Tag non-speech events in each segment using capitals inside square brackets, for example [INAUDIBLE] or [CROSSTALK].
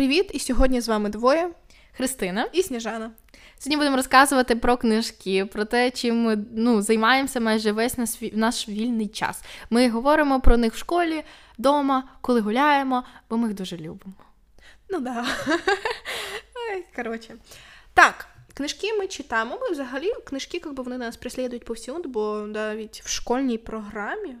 привіт! І сьогодні з вами двоє Христина і Сніжана. Сьогодні будемо розказувати про книжки, про те, чим ми ну, займаємося майже весь наш, наш вільний час. Ми говоримо про них в школі, вдома, коли гуляємо, бо ми їх дуже любимо. Ну да. Коротше. Так, книжки ми читаємо. Ми взагалі книжки, якби вони нас преслідують повсюди, бо навіть в школьній програмі,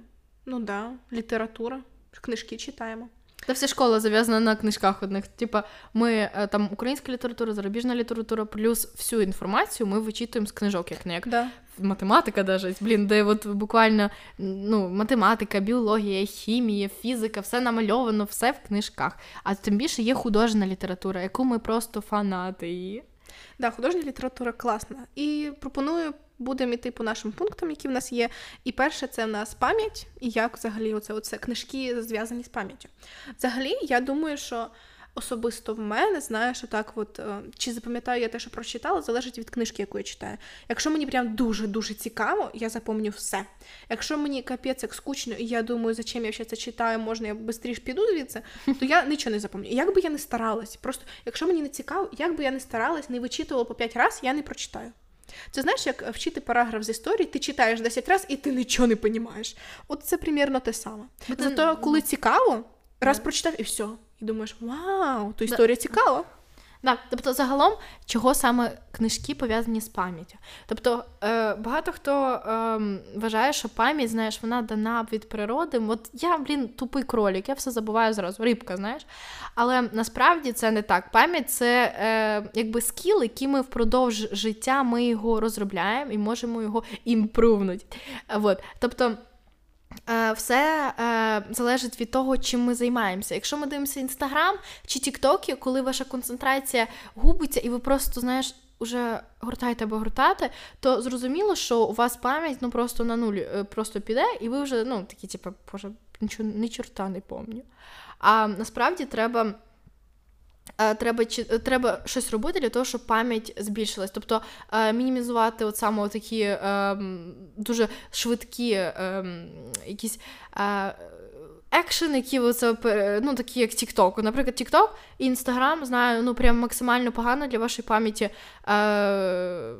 ну да, література, книжки читаємо. Та вся школа зав'язана на книжках одних. Типа, ми е, там українська література, зарубіжна література, плюс всю інформацію ми вичитуємо з книжок, як не як да. математика, навіть, блін, де от буквально ну, математика, біологія, хімія, фізика, все намальовано, все в книжках. А тим більше є художня література, яку ми просто фанати її. Да, художня література класна. І пропоную будемо йти по нашим пунктам, які в нас є. І перше, це в нас пам'ять, і як взагалі оце, оце книжки зв'язані з пам'яттю. Взагалі, я думаю, що. Особисто в мене, знаєш, отак, от е, чи запам'ятаю я те, що прочитала, залежить від книжки, яку я читаю. Якщо мені прям дуже-дуже цікаво, я запомню все. Якщо мені капець як скучно, і я думаю, зачем я ще це читаю, можна я швидше піду звідси, то я нічого не запомню. як би я не старалась, просто якщо мені не цікаво, як би я не старалась, не вичитувала по п'ять разів, я не прочитаю. Це знаєш, як вчити параграф з історії, ти читаєш 10 разів і ти нічого не розумієш. От це примірно те саме. Зато коли цікаво, раз прочитав і все. І думаєш, вау, то історія цікава. Да, тобто, загалом, чого саме книжки пов'язані з пам'яттю. Тобто, е, багато хто е, вважає, що пам'ять, знаєш, вона дана від природи. От я, блін, тупий кролік, я все забуваю зразу, рибка, знаєш. Але насправді це не так. Пам'ять це е, якби скіл, який ми впродовж життя ми його розробляємо і можемо його імпрувнути. От. Тобто. Е, все е, залежить від того, чим ми займаємося. Якщо ми дивимося інстаграм чи тіктоки, коли ваша концентрація губиться, і ви просто знаєш. Уже гортаєте або гуртати, то зрозуміло, що у вас пам'ять ну просто на нулі е, просто піде, і ви вже ну такі, типу, боже, нічого ні чорта не помню. А насправді треба треба треба щось робити для того, щоб пам'ять збільшилась. Тобто е, мінімізувати от саме такі е, дуже швидкі якісь. Екшен, які оце, ну, такі як TikTok. Наприклад, TikTok і Instagram, знаю, ну прям максимально погано для вашої пам'яті е,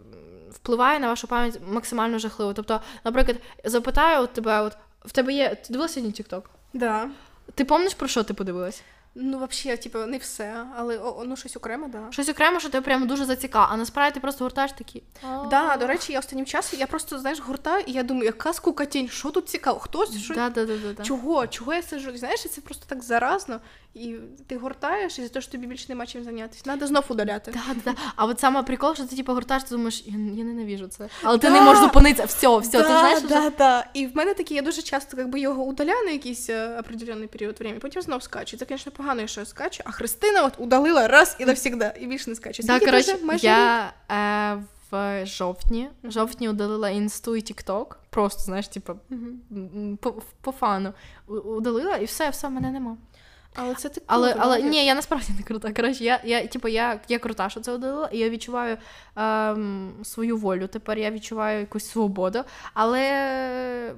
впливає на вашу пам'ять максимально жахливо. Тобто, наприклад, запитаю от тебе, от в тебе є. Ти дивилася сьогодні TikTok? Да. Ти пам'ятаєш, про що ти подивилась? Ну, взагалі, типу, не все, але ну, щось окремо, да. Щось окремо, що тебе прям дуже зацікав, а насправді ти просто гуртаєш такі. Да, до речі, я останнім часом я просто знаєш гуртаю, і я думаю, яка скукатінь, що тут цікаво? Хтось що да, да, да, да. чого? Чого я сижу? Знаєш, це просто так заразно. І ти гуртаєш, і за те, що тобі більше нема чим зайнятися. Треба знов удаляти. Да, да. А от саме прикол, що ти типу гуртаєш, ти думаєш, я, я ненавіжу це. Але ти не можеш зупинитися. Все, все, да, ти знаєш. Да, що... да. І в мене такі, я дуже часто якби, його удаляю на якийсь е, определенний період времени, потім знов скачу. Це, звісно, погано, що я скачу, а Христина от удалила раз і навсігда, і більше не скачу. Да, коротше, я е, в жовтні, в жовтні удалила інсту і тікток. Просто, знаєш, типу, по, по фану. Удалила, і все, все, мене нема. Але це ти але, але ні, я насправді не крута. Коротше, я я, типу, я, я крута, що це одала, і я відчуваю ем, свою волю. Тепер я відчуваю якусь свободу. Але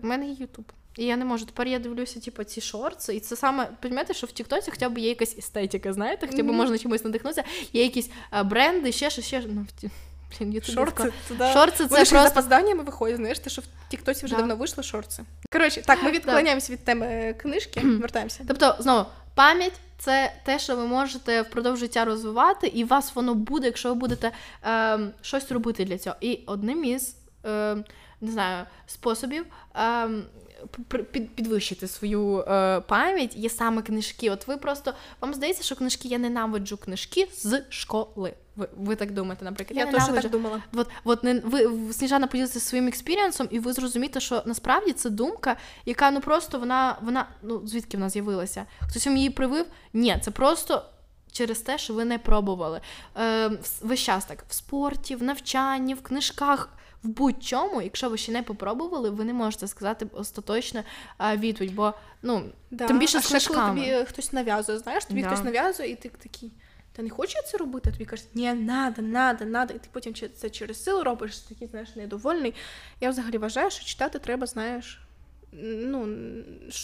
в мене є Ютуб. І я не можу. Тепер я дивлюся, типу, ці шорти, і це саме розумієте, що в Тіктоці хоча б є якась естетика, знаєте, хоча б mm-hmm. можна чимось надихнутися, є якісь а, бренди, ще щось, ще ну, Блін, ютуб шорти, це, шорти це просто... запозданнями виходять, знаєш, ти що в Тіктоці вже да. давно вийшли шорти. Коротше, так, ми відклоняємося від теми е, книжки, вертаємося. Тобто, знову, Пам'ять це те, що ви можете впродовж життя розвивати, і вас воно буде, якщо ви будете е, щось робити для цього. І одним із е, не знаю, способів е, підвищити свою е, пам'ять є саме книжки. От ви просто вам здається, що книжки я ненавиджу книжки з школи. Ви ви так думаєте, наприклад? Я, я теж так думала. От, от не ви Сніжана поділиться своїм експірієнсом, і ви зрозумієте, що насправді це думка, яка ну просто вона вона ну звідки вона з'явилася? Хтось вам її привив? Ні, це просто. Через те, що ви не пробували. Е, Весь час так в спорті, в навчанні, в книжках в будь-чому, якщо ви ще не попробували, ви не можете сказати остаточно відповідь, бо ну да. тим більше а з книжками. коли тобі хтось нав'язує, знаєш, тобі да. хтось нав'язує, і ти такий. Та не хочу це робити, а тобі кажуть, ні, надо, надо, надо, і ти потім це через силу робиш, такий, знаєш, недовольний. Я взагалі вважаю, що читати треба, знаєш, ну,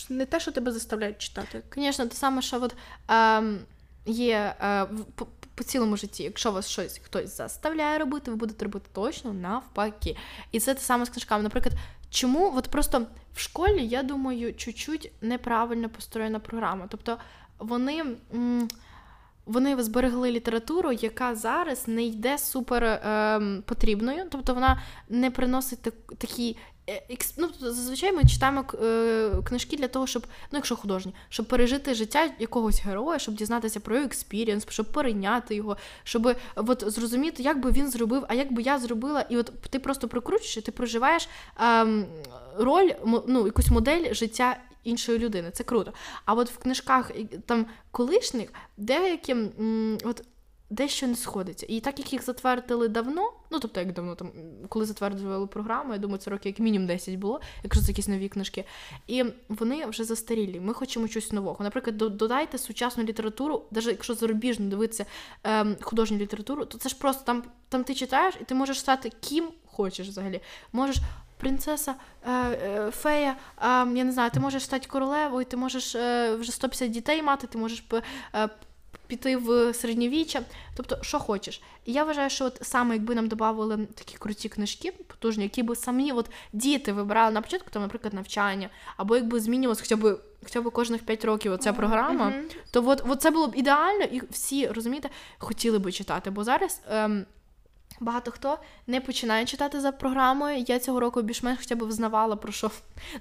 не те, що тебе заставляють читати. Звісно, те саме, що от, ем, є е, по, цілому житті, якщо вас щось хтось заставляє робити, ви будете робити точно навпаки. І це те саме з книжками. Наприклад, чому от просто в школі, я думаю, чуть-чуть неправильно построєна програма. Тобто вони. М- вони зберегли літературу, яка зараз не йде супер е, потрібною, тобто вона не приносить так, такі. Е, ну, Зазвичай ми читаємо е, книжки для того, щоб, ну, якщо художні, щоб пережити життя якогось героя, щоб дізнатися про його experience, щоб перейняти його, щоб от, зрозуміти, як би він зробив, а як би я зробила, і от ти просто прокручуєш, і ти проживаєш е, роль, ну, якусь модель життя іншої людини. Це круто. А от в книжках там колишніх деякі от. Дещо не сходиться. І так як їх затвердили давно, ну тобто, як давно там, коли затверджували програму, я думаю, це роки як мінімум 10 було, якщо це якісь нові книжки. І вони вже застарілі. Ми хочемо щось нового. Наприклад, додайте сучасну літературу, навіть якщо зарубіжно дивитися ем, художню літературу, то це ж просто там там ти читаєш, і ти можеш стати ким хочеш взагалі. Можеш принцеса, е, е, фея, я не знаю, ти можеш стати королевою, ти можеш е, вже 150 дітей мати, ти можеш піти в середньовіччя, тобто, що хочеш. І я вважаю, що от саме якби нам додавали такі круті книжки, потужні, які б самі от діти вибирали на початку, там, наприклад, навчання, або якби змінювалося хоча б хоча б кожних 5 років оця програма, mm-hmm. то от, от це було б ідеально, і всі розумієте, хотіли би читати. Бо зараз. Ем, Багато хто не починає читати за програмою. Я цього року більш-менш хоча б взнавала про що.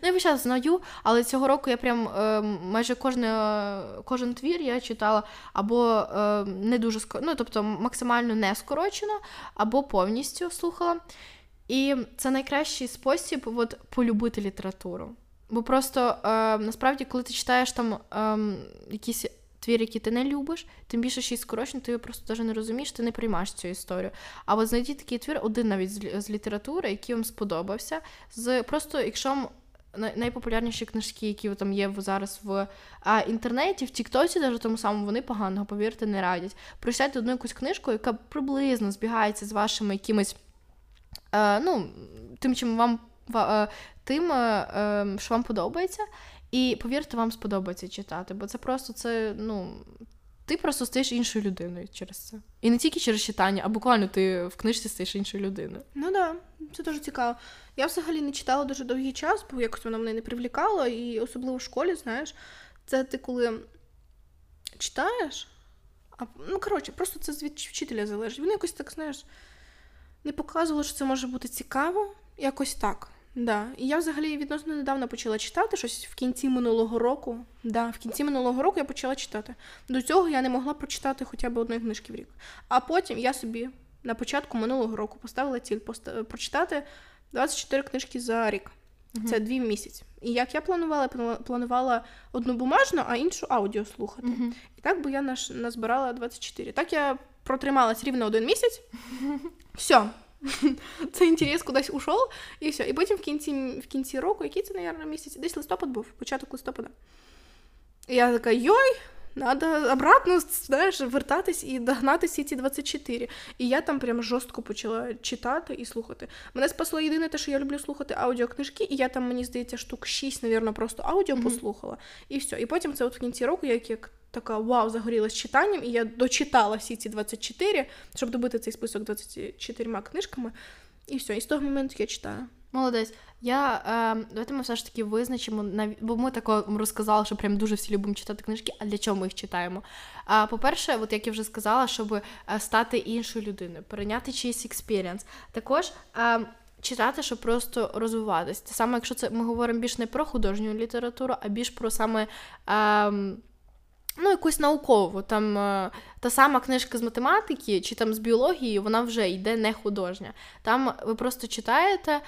Ну, я зараз знаю, але цього року я прям е, майже кожне, кожен твір я читала або е, не дуже ну, тобто максимально не скорочено, або повністю слухала. І це найкращий спосіб от, полюбити літературу. Бо просто е, насправді, коли ти читаєш там ем, якісь твір, який ти не любиш, тим більше ще й скорочено, ти його просто навіть не розумієш, ти не приймаєш цю історію. А от знайдіть такий твір, один навіть з, з літератури, який вам сподобався. З Просто якщо вам найпопулярніші книжки, які там є зараз в а, інтернеті, в Тіктоці, навіть тому самому, вони поганого, повірте, не радять. Прочитайте одну якусь книжку, яка приблизно збігається з вашими якимись. А, ну, Тим, чим вам е, тим, е, ем, що вам подобається, і повірте, вам сподобається читати, бо це просто це, ну. Ти просто стаєш іншою людиною через це. І не тільки через читання, а буквально ти в книжці стаєш іншою людиною. Ну да, це дуже цікаво. Я взагалі не читала дуже довгий час, бо якось вона мене не привлікала, і особливо в школі, знаєш, це ти коли читаєш, а ну коротше, просто це від вчителя залежить. Вони якось так, знаєш, не показували, що це може бути цікаво, якось так. Да. І я взагалі відносно недавно почала читати щось в кінці минулого року. Да, В кінці минулого року я почала читати. До цього я не могла прочитати хоча б одної книжки в рік. А потім я собі на початку минулого року поставила ціль поста- прочитати 24 книжки за рік. Угу. Це дві в місяць. І як я планувала, планувала одну бумажну, а іншу аудіо слухати. Угу. І так би я наш назбирала 24. Так я протрималась рівно один місяць. [LAUGHS] Все. [LAUGHS] Цей інтерес кудись ушов, і все. І потім в кінці в кінці року, який це, мабуть, місяць, десь листопад був, початок листопада. І я така, йой, треба обратно знаєш, вертатись і догнати всі ці 24. І я там прям жорстко почала читати і слухати. Мене спасло єдине те, що я люблю слухати аудіокнижки, і я там, мені здається, штук 6, мабуть, просто аудіо mm-hmm. послухала. І все. І потім це от в кінці року, як як така вау, загорілась читанням, і я дочитала всі ці 24, щоб добити цей список 24 книжками. І все, і з того моменту я читаю. Молодець. Я е, давайте ми все ж таки визначимо, бо ми тако розказали, що прям дуже всі любимо читати книжки, а для чого ми їх читаємо? А по-перше, от як я вже сказала, щоб е, стати іншою людиною, перейняти чийсь experience. Також. Е, Читати, щоб просто розвиватися. Те саме, якщо це ми говоримо більш не про художню літературу, а більш про саме ем, ну, якусь наукову. Там е, та сама книжка з математики чи там з біології, вона вже йде не художня. Там ви просто читаєте.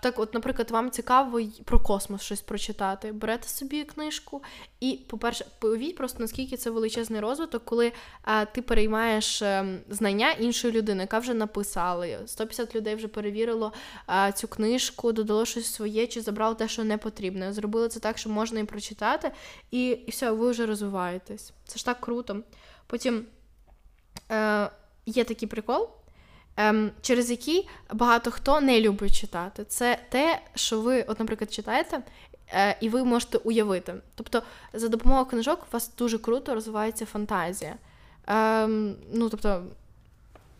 Так, от, наприклад, вам цікаво про космос щось прочитати. Берете собі книжку, і, по-перше, повіть просто наскільки це величезний розвиток, коли ти переймаєш ем, знання іншої людини, яка вже написала. 150 людей вже перевірило цю книжку, додало щось своє, чи забрало те, що не потрібно. Зробили це так, що можна і прочитати, і, і все, ви вже розвиваєтесь. Це ж так круто. Потім е, є такий прикол, е, через який багато хто не любить читати. Це те, що ви, от, наприклад, читаєте, е, і ви можете уявити. Тобто, за допомогою книжок у вас дуже круто розвивається фантазія. Е, ну, тобто,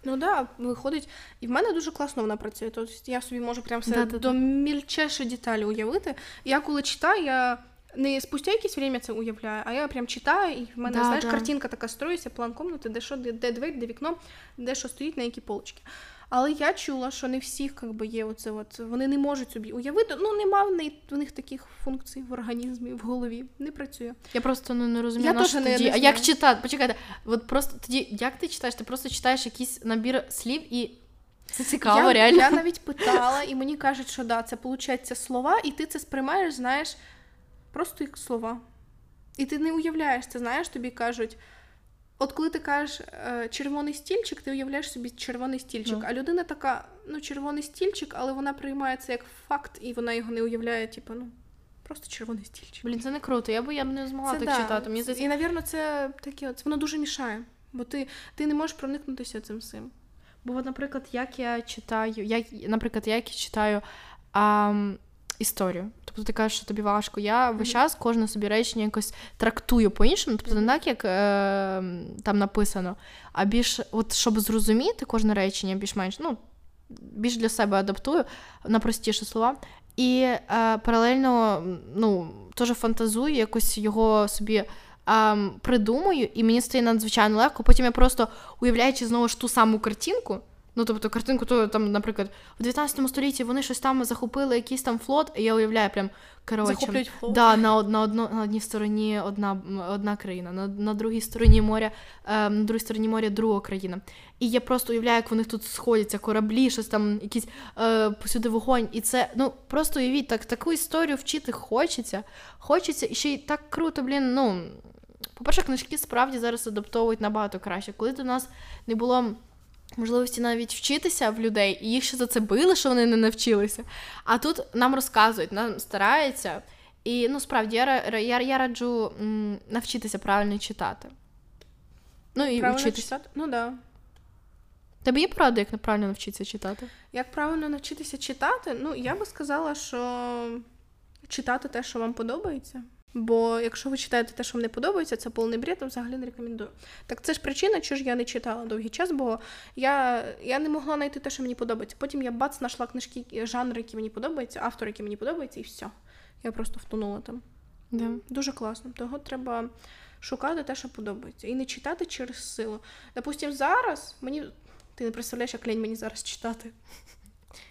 Ну да, виходить, і в мене дуже класно вона працює. Тобто я собі можу прям все Да-да-да. до мільчешої деталі уявити. Я коли читаю, я не спустя якесь время це уявляю, а я прям читаю, і в мене, Да, знаєш, да. картинка така строїться, план комнати, де що, де, де двері, де вікно, де що стоїть, на які полочки. Але я чула, що не всіх как би, є оце, от, вони не можуть собі уявити. Ну, нема в, неї, в них таких функцій в організмі, в голові. Не працює. я просто ну, не розумію, Я що не- тоді. не а як читати? Почекайте, от просто тоді, як ти читаєш? Ти просто читаєш якийсь набір слів і. Це цікаво, я, реально. Я навіть питала, і мені кажуть, що да, це виходить слова, і ти це сприймаєш, знаєш, просто як слова. І ти не уявляєш це, знаєш, тобі кажуть. От коли ти кажеш е, червоний стільчик, ти уявляєш собі червоний стільчик. Ну. А людина така, ну, червоний стільчик, але вона приймає це як факт, і вона його не уявляє, типу, ну, просто червоний стільчик. Блін, це не круто. Я б я б не змогла Це так да. читати. Мені здається, І, напевно, це таке, от, воно дуже мішає, бо ти, ти не можеш проникнутися цим всім. Бо, наприклад, як я читаю, як, наприклад, як я читаю ам, історію. Тобто ти кажеш, що тобі важко. Я весь час кожне собі речення якось трактую по-іншому, тобто не так, як е, там написано, а більш, от щоб зрозуміти кожне речення, більш-менш, ну, більш для себе адаптую на простіші слова. І е, паралельно ну, теж фантазую, якось його собі ем, придумую, і мені стає надзвичайно легко. Потім я просто уявляючи знову ж ту саму картинку. Ну, тобто, картинку, то там, наприклад, в 19 столітті вони щось там захопили, якийсь там флот, і я уявляю прям коротше. Да, на, на, одно, на одній стороні одна, одна країна, на, на другій стороні моря, е, на другій стороні моря друга країна. І я просто уявляю, як вони тут сходяться, кораблі, щось там, якісь е, посюди вогонь. І це, ну, просто уявіть, так, таку історію вчити хочеться. Хочеться, і ще й так круто, блін, ну. По-перше, книжки справді зараз адаптовують набагато краще. Коли до нас не було можливості навіть вчитися в людей, і їх ще за це били, що вони не навчилися. А тут нам розказують, нам стараються. І ну, справді, я, я, я раджу м, навчитися правильно читати. Ну і Правильно вчитися. читати? Ну да. Тебе є порада, як правильно навчитися читати? Як правильно навчитися читати? Ну, я би сказала, що читати те, що вам подобається. Бо якщо ви читаєте те, що вам не подобається, це повний бред, то взагалі не рекомендую. Так це ж причина, чого ж я не читала довгий час, бо я, я не могла знайти те, що мені подобається. Потім я бац знайшла книжки, жанри, які мені подобаються, автори, які мені подобаються, і все. Я просто втонула там. Да. Дуже класно. Того треба шукати те, що подобається. І не читати через силу. Допустим, зараз мені. Ти не представляєш, як лінь мені зараз читати.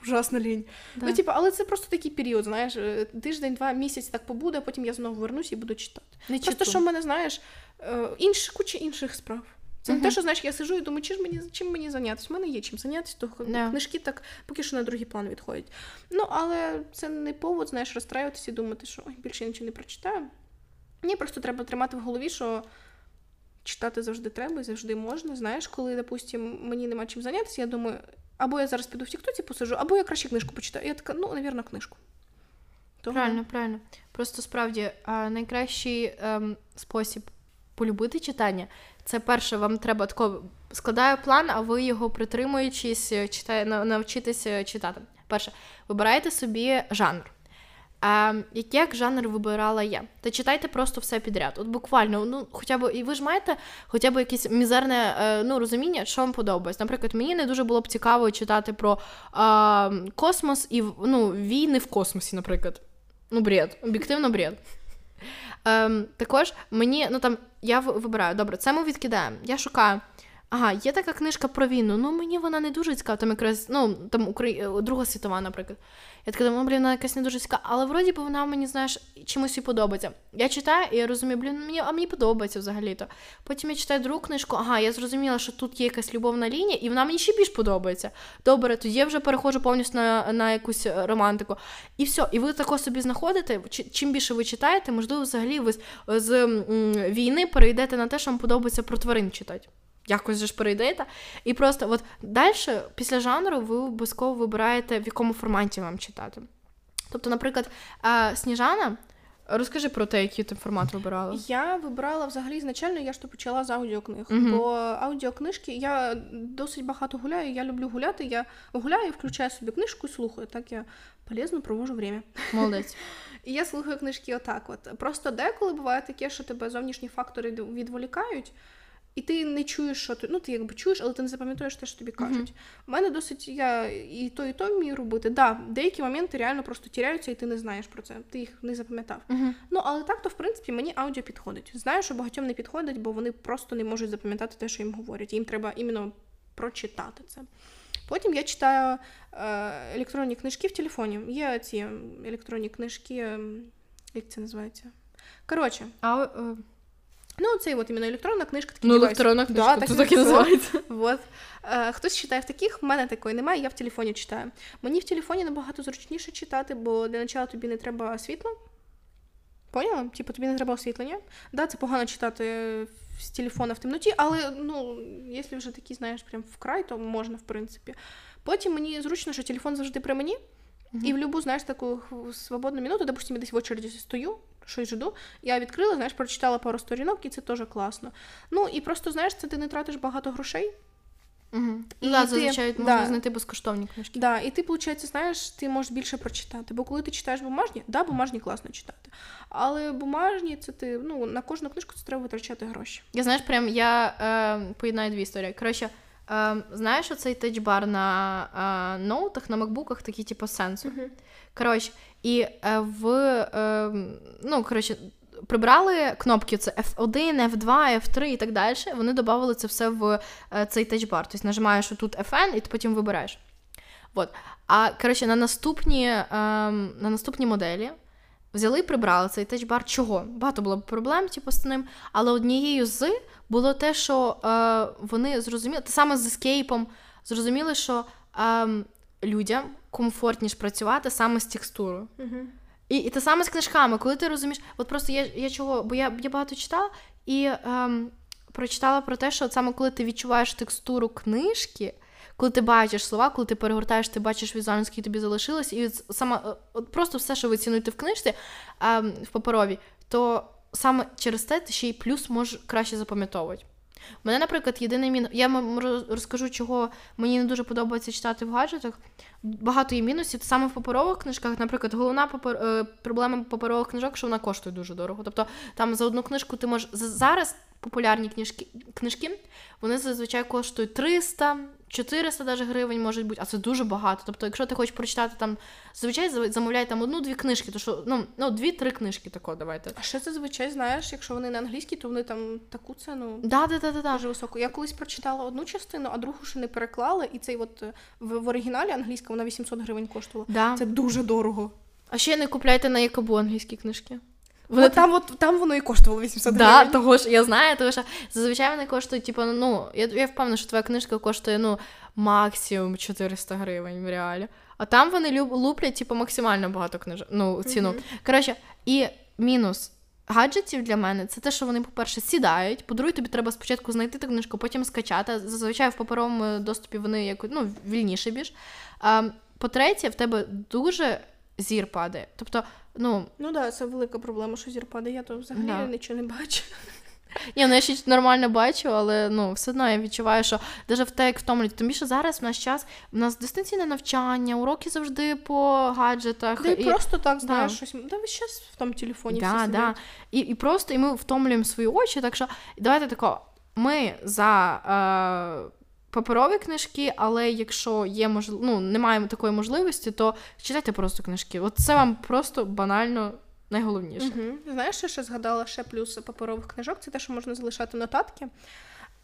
Ужасно лінь. Да. Ну, типу, але це просто такий період, знаєш, е, тиждень, два місяць так побуде, а потім я знову вернусь і буду читати. Не Просто читу. що в мене, знаєш, е, інш, куча інших справ. Це не те, що знаєш, я сижу і думаю, чи ж мені чим мені зайнятися? У мене є чим зайнятися, то Да. книжки так поки що на другий план відходять. Ну, але це не повод, знаєш, розстраюватися і думати, що ой, більше я нічого не прочитаю. Ні, просто треба тримати в голові, що читати завжди треба завжди можна. Знаєш, коли, допустим, мені нема чим зайнятися, я думаю, або я зараз піду в Тіктоці посижу, або я краще книжку почитаю. Я така, ну, навірно, книжку. Того- Правильно, правильно. Просто справді найкращий ем, спосіб полюбити читання це перше, вам треба тако складаю план, а ви його притримуючись, е, читає, навчитися читати. Перше, вибираєте собі жанр. А, як, жанр вибирала я? Та читайте просто все підряд. От буквально, ну хоча б, і ви ж маєте хоча б якесь мізерне е, ну, розуміння, що вам подобається. Наприклад, мені не дуже було б цікаво читати про а, космос і ну, війни в космосі, наприклад. Ну, бред, об'єктивно бред. Ем, також мені, ну там, я вибираю, добре, це ми відкидаємо. Я шукаю. Ага, є така книжка про війну. Ну мені вона не дуже цікава. Там якраз, ну там Украї... е, Друга світова, наприклад. Я така думаю, «Ну, блін, вона якась не дуже цікава, але вроді би вона мені, знаєш, чимось і подобається. Я читаю, і я розумію, блін, мені, а мені подобається взагалі-то. Потім я читаю другу книжку, ага, я зрозуміла, що тут є якась любовна лінія, і вона мені ще більш подобається. Добре, тоді я вже переходжу повністю на, на якусь е, романтику. І все, і ви тако собі знаходите. Чим більше ви читаєте, можливо, взагалі ви з, з м, війни перейдете на те, що вам подобається про тварин читати. Якось же ж перейдете. І просто от далі, після жанру, ви обов'язково вибираєте, в якому форматі вам читати. Тобто, наприклад, е, Сніжана Розкажи про те, який ти формат вибирала. Я вибрала взагалі ізначально, я ж то почала з аудіокниг. Мгм. Бо аудіокнижки я досить багато гуляю, я люблю гуляти. Я гуляю, включаю собі книжку і слухаю. Так я полезно провожу время. Молодець. [LAUGHS] І я слухаю книжки отак. От просто деколи буває таке, що тебе зовнішні фактори відволікають. І ти не чуєш, що ти ну ти якби чуєш, але ти не запам'ятаєш те, що тобі кажуть. У мене досить я і то, і то вмію робити. Да, деякі моменти реально просто тіряються, і ти не знаєш про це. Ти їх не запам'ятав. Угу. Ну, але так, то в принципі мені аудіо підходить. Знаю, що багатьом не підходить, бо вони просто не можуть запам'ятати те, що їм говорять. Їм треба іменно прочитати це. Потім я читаю е, електронні книжки в телефоні. Є ці електронні книжки, як це називається? Коротше, А, е, ну цей от іменно електронна книжка, такий ну, електронна книжка, Да, так так і називається. Вот. Е, хтось читає в таких, в мене такої немає, я в телефоні читаю. Мені в телефоні набагато зручніше читати, бо для начала тобі не треба світла. Поняла? Типу, тобі не треба освітлення. Да, це погано читати з телефона в темноті, але ну, якщо вже такі, знаєш, прям вкрай, то можна, в принципі. Потім мені зручно, що телефон завжди при мені. І в любу, знаєш, таку свободну минуту, допустим, я десь в очереді стою, щось жду, я відкрила, знаєш, прочитала пару сторінок, і це теж класно. Ну і просто, знаєш, це ти не тратиш багато грошей. Угу. І да, ти- зазвичай можна да. знайти безкоштовні книжки. Да, і ти, виходить, знаєш, ти можеш більше прочитати. Бо коли ти читаєш бумажні, да, бумажні класно читати. Але бумажні це ти, ну, на кожну книжку це треба витрачати гроші. Я знаєш, прям я е, поєднаю дві історії. Коротше, е, знаєш, оцей тачбар на е, ноутах, на макбуках, такий, типу, сенсор. Коротше, і е, в е, ну, коротше, прибрали кнопки: це F1, F2, F3 і так далі. Вони додали це все в е, цей тачбар. Тобто нажимаєш тут FN і ти потім вибираєш. Вот. А коротше, на наступні, е, на наступні моделі. Взяли і прибрали цей тачбар. Чого? Багато було проблем, типу, з ним. Але однією з було те, що е, вони зрозуміли, те саме з ескейпом, зрозуміли, що е, людям комфортніше працювати саме з текстурою. І, і те саме з книжками, коли ти розумієш, от просто я, я чого, бо я, я багато читала і ем, прочитала про те, що от саме коли ти відчуваєш текстуру книжки, коли ти бачиш слова, коли ти перегортаєш, ти бачиш візуально, скільки тобі залишилось, і от саме е, от просто все, що ви цінуєте в книжці ем, в паперовій, то саме через те ти ще й плюс можеш краще запам'ятовувати. Мене, наприклад, єдиний мін... Я розкажу, чого мені не дуже подобається читати в гаджетах. Багато є мінусів. Саме в паперових книжках, наприклад, головна папер... е, проблема паперових книжок, що вона коштує дуже дорого. Тобто там за одну книжку ти можеш зараз популярні книжки, книжки вони зазвичай коштують 300, 400 даже гривень можуть бути, а це дуже багато. Тобто, якщо ти хочеш прочитати там, зазвичай замовляй там одну-дві книжки, то що ну, ну дві-три книжки тако давайте. А ще зазвичай, знаєш, якщо вони на англійській, то вони там таку ціну Да, да, да, да, дуже високу. Я колись прочитала одну частину, а другу ще не переклала, і цей от е, в, в оригіналі англійська вона 800 гривень коштувала. Да. Це дуже дорого. А ще не купляйте на Якобу англійські книжки. Вони там, от, там воно і коштувало 800 Да, гривень. того ж я знаю, тому що зазвичай вони коштують, типу, ну, я, я впевнена, що твоя книжка коштує ну, максимум 400 гривень в реалі. А там вони люб, луплять, типу, максимально багато книжок, ну, ціну. Мгм. Коротше, і мінус гаджетів для мене це те, що вони, по-перше, сідають. По-друге, тобі треба спочатку знайти ту книжку, потім скачати. Зазвичай в паперовому доступі вони як, ну, вільніше більш. По-третє, в тебе дуже зір падає. Тобто, ну, Ну да, це велика проблема, що зір падає, я то взагалі Да. нічого не бачу. Ні, ну я ще нормально бачу, але ну все одно я відчуваю, що навіть в те, як втомлюють. Тим більше зараз в наш час в нас дистанційне навчання, уроки завжди по гаджетах. Да і просто так, да. знаєш, щось. Да, весь час в тому телефоні да, всі да. І, і просто і ми втомлюємо свої очі. Так що давайте тако, ми за е, паперові книжки, але якщо є можливо, ну, немає такої можливості, то читайте просто книжки. От це вам просто банально найголовніше. Угу. Знаєш, що ще згадала ще плюс паперових книжок, це те, що можна залишати нотатки.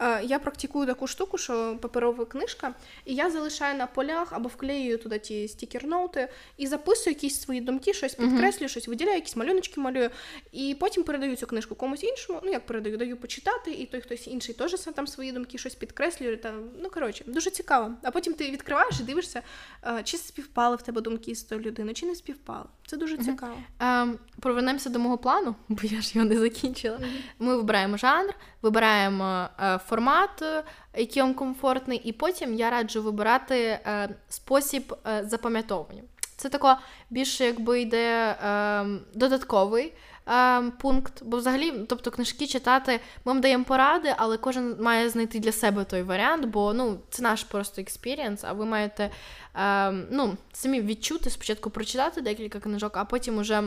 Е, Я практикую таку штуку, що паперова книжка, і я залишаю на полях або вклеюю туди ті стікер-ноути і записую якісь свої думки, щось підкреслюю, щось виділяю, якісь малюночки малюю. І потім передаю цю книжку комусь іншому. Ну як передаю, даю почитати, і той хтось інший теж там свої думки, щось підкреслює. Там ну коротше, дуже цікаво. А потім ти відкриваєш і дивишся, е, чи співпали в тебе думки з тою людиною, чи не співпали. Це дуже цікаво. Ем, повернемося до мого плану, [LAUGHS] бо я ж його не закінчила. Ми вибираємо жанр, вибираємо е, формат, е, який вам комфортний, і потім я раджу вибирати е, спосіб е, запам'ятовування. Це тако більше якби йде е, додатковий. е, пункт, бо взагалі, тобто, книжки читати, ми вам даємо поради, але кожен має знайти для себе той варіант, бо ну, це наш просто experience, а ви маєте е, ну, самі відчути, спочатку прочитати декілька книжок, а потім уже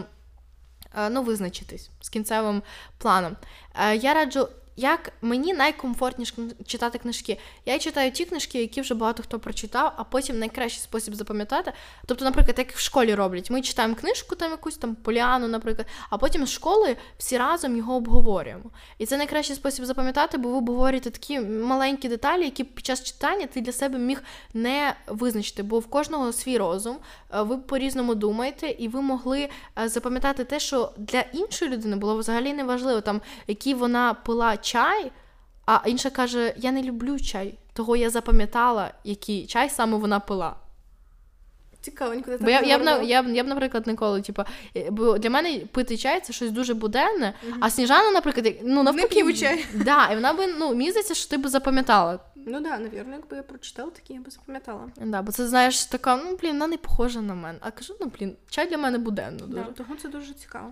е, ну, визначитись з кінцевим планом. Е, я раджу як мені найкомфортніше читати книжки. Я читаю ті книжки, які вже багато хто прочитав, а потім найкращий спосіб запам'ятати. Тобто, наприклад, як в школі роблять, ми читаємо книжку, там якусь там Поліану, наприклад, а потім з школи всі разом його обговорюємо. І це найкращий спосіб запам'ятати, бо ви обговорюєте такі маленькі деталі, які під час читання ти для себе міг не визначити, бо в кожного свій розум, е, ви по-різному думаєте, і ви могли е, запам'ятати те, що для іншої людини було взагалі неважливо, там, які вона пила чай, а інша каже: Я не люблю чай, того я запам'ятала, який чай саме вона пила. Цікавенько, ти Бо я, я, б, я, б, я б, наприклад, ніколи, типу, бо для мене пити чай це щось дуже буденне, mm-hmm. а Сніжана, наприклад, ну навпаки. Не п'ю чай. Да, і вона би, ну, мені здається, що ти б запам'ятала. Ну да, навірно, якби я прочитала, такі я би запам'ятала. Да, бо це, знаєш, така, ну, блін, вона не похожа на мене. А кажу, ну, блін, чай для мене буденно. дуже. Да, Того це дуже цікаво.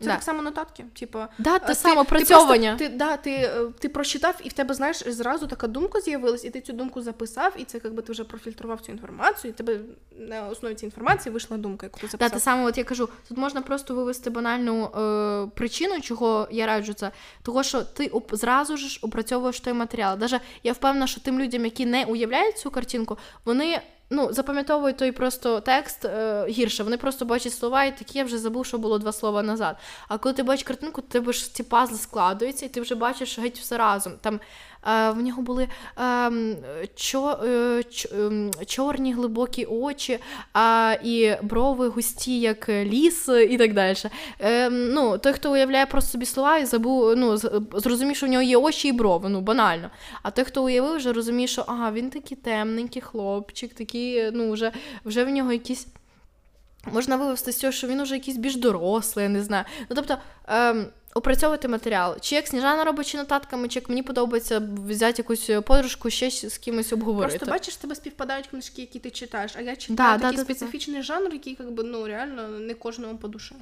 Це да. так само нотатки. Типу, да, те самопрацьовування. Ти, ти, да, ти, е, ти прочитав, і в тебе, знаєш, зразу така думка з'явилась, і ти цю думку записав, і це якби ти вже профільтрував цю інформацію, і тебе на основі цієї інформації вийшла думка, яку ти записав. Да, те саме, от я кажу, тут можна просто вивести банальну е, причину, чого я раджу це, того, що ти зразу ж опрацьовуєш той матеріал. Даже я впевнена, що тим людям, які не уявляють цю картинку, вони ну, запам'ятовують той просто текст е, гірше. Вони просто бачать слова і такі я вже забув, що було два слова назад. А коли ти бачиш картинку, ти ж ці пазли складуються, і ти вже бачиш геть все разом. Там в нього були е, ем, чорні глибокі очі і брови густі, як ліс, і так далі. Ну, Той, хто уявляє просто собі слова і забув, ну, зрозумів, що в нього є очі і брови, ну, банально. А той, хто уявив, вже розуміє, що ага, він такий темненький хлопчик, такий, ну, вже, вже в нього якісь. Можна вивести з цього, що він уже якийсь більш дорослий, я не знаю. Ну, тобто, ем, опрацьовувати матеріал. Чи як Сніжана робить чи нотатками, чи як мені подобається взяти якусь подружку, ще з кимось обговорити. Просто бачиш, тебе співпадають книжки, які ти читаєш, а я читаю да, такий да, специфічний да. жанр, який якби, ну, реально не кожному по душе.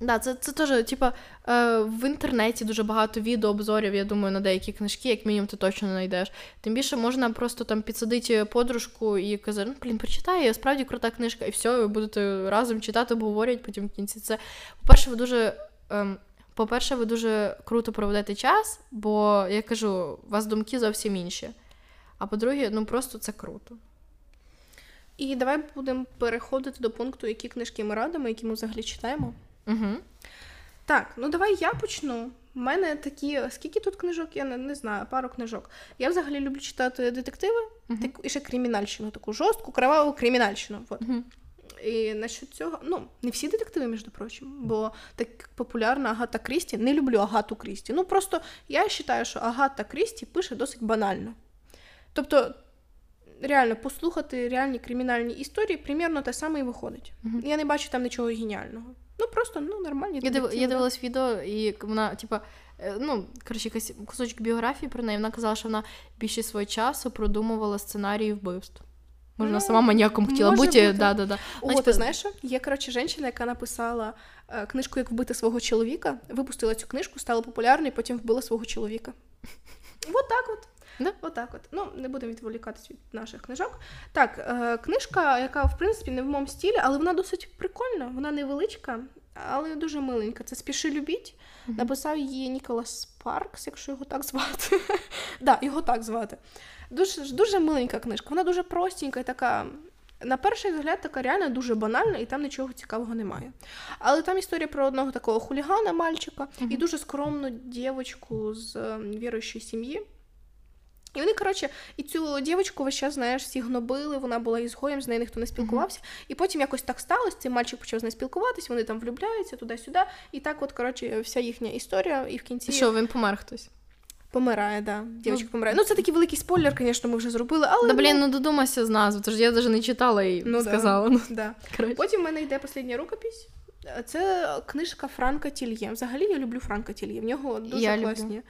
Да, це це теж, типа, е, в інтернеті дуже багато відео, обзорів, я думаю, на деякі книжки, як мінімум, ти точно знайдеш. Тим більше можна просто там підсадити подружку і казати, ну, блін, прочитай, я справді крута книжка, і все, ви будете разом читати, обговорювати потім в кінці. Це, по-перше, ви дуже ем, по-перше, ви дуже круто проведете час, бо я кажу, у вас думки зовсім інші. А по-друге, ну просто це круто. І давай будемо переходити до пункту, які книжки ми радимо, які ми взагалі читаємо. Угу. Так, ну давай я почну. У мене такі, скільки тут книжок, я не, не знаю, пару книжок. Я взагалі люблю читати детективи, uh-huh. таку, і ще кримінальщину, таку жорстку, криваву кримінальщину. Вот. Uh-huh. І насчет цього, ну, не всі детективи, між прочим, бо так популярна Агата Крісті. Не люблю Агату Крісті. Ну просто я вважаю, що Агата Крісті пише досить банально. Тобто, реально послухати реальні кримінальні історії, примірно те саме і виходить. uh Я не бачу там нічого геніального. Ну просто ну нормальні. Я див... я дивилась відео, і вона, типа, е, ну, коротше, якась кусочок біографії про неї, вона казала, що вона більшість свого часу продумувала сценарії вбивств. Може, вона ну, сама маніяком хотіла бути. бути. Да, да, да. О, ти знаєш, що? є коротше жінка, яка написала е, книжку Як вбити свого чоловіка, випустила цю книжку, стала популярною, потім вбила свого чоловіка. [LAUGHS] От так от. Да? Отак от. Ну, не будемо відволікатись від наших книжок. Так, е, книжка, яка, в принципі, не в моєму стілі, але вона досить прикольна, вона невеличка, але дуже миленька. Це спіши любіть. Mm-hmm. Написав її Ніколас Паркс, якщо його так звати. [LAUGHS] да, його так звати. Дуже дуже миленька книжка, вона дуже простенька і така. На перший взгляд, така реально дуже банальна, і там нічого цікавого немає. Але там історія про одного такого хулігана, мальчика, mm-hmm. і дуже скромну дівчинку з ем, віруючої сім'ї. І вони, коротше, і цю дівчинку весь час, знаєш, всі гнобили, вона була ізгоєм, з нею ніхто не спілкувався. Mm-hmm. І потім якось так сталося, цей мальчик почав з нею спілкуватись, вони там влюбляються туди-сюди. І так, от, коротше, вся їхня історія, і в кінці. І що, він помер хтось? Помирає, да. Дівчинка ну, помирає. Ну, це такий великий спойлер, звісно, ми вже зробили. але... Да, блін, ну додумайся з назви, тож я навіть не читала і ну, сказала. Да, ну, да. Потім в мене йде послідня рукопись. Це книжка Франка Тільє. Взагалі я люблю Франка Тільє. В нього дуже я класні. Люблю.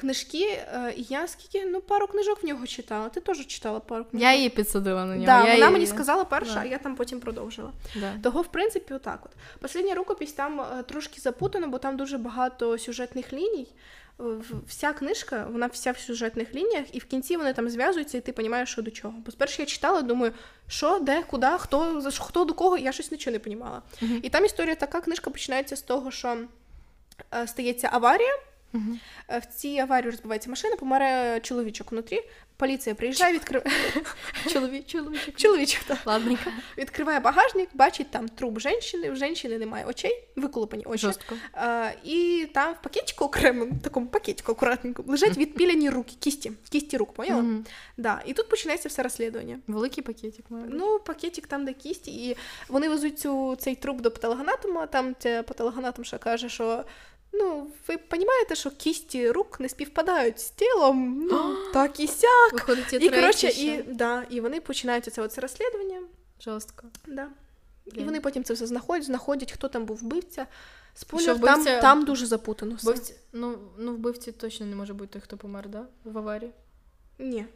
Книжки, е, я скільки, ну, пару книжок в нього читала. Ти теж читала пару книжок. Я її підсадила на нього. Да, я вона її... мені сказала перша, Да. а я там потім продовжила. Да. Того, в принципі, отак от. Послідня рукопись там е, трошки запутана, бо там дуже багато сюжетних ліній. Е, Вся книжка, вона вся в сюжетних лініях, і в кінці вони там зв'язуються, і ти розумієш, що до чого. Бо спершу я читала, думаю, що, де, куди, хто, за хто до кого, я щось нічого не розуміла. Мгм. І там історія така, книжка починається з того, що е, стається аварія. Е, В цій аварії розбивається машина, помирає чоловічок внутрі. Поліція приїжджає, відкриває [LAUGHS] Чоловік, чоловічок. чоловічок. так. Ладненько. Відкриває багажник, бачить там труп жінки, в жінки немає очей, виколупані очі. Жорстко. А, і там в пакетику окремому, такому пакетику акуратненько, лежать відпілені руки, кісті, кісті рук, поняла? Мгм. Да. І тут починається все розслідування. Великий пакетик має. Ну, пакетик там, де кісті, і вони везуть цю, цей труп до патологоанатома, там ця патологоанатомша каже, що. Ну, ви розумієте, що кісті рук не співпадають з тілом, ну, так і сяк. Виходить, І, коротше, і, да, і вони починають це оце розслідування. Жорстко. Да. І вони потім це все знаходять, знаходять, хто там був вбивця. Спойлер, вбивця- там, там дуже запутано все. Вбивці, ну, ну, вбивці точно не може бути той, хто помер, да? В аварії. Ні.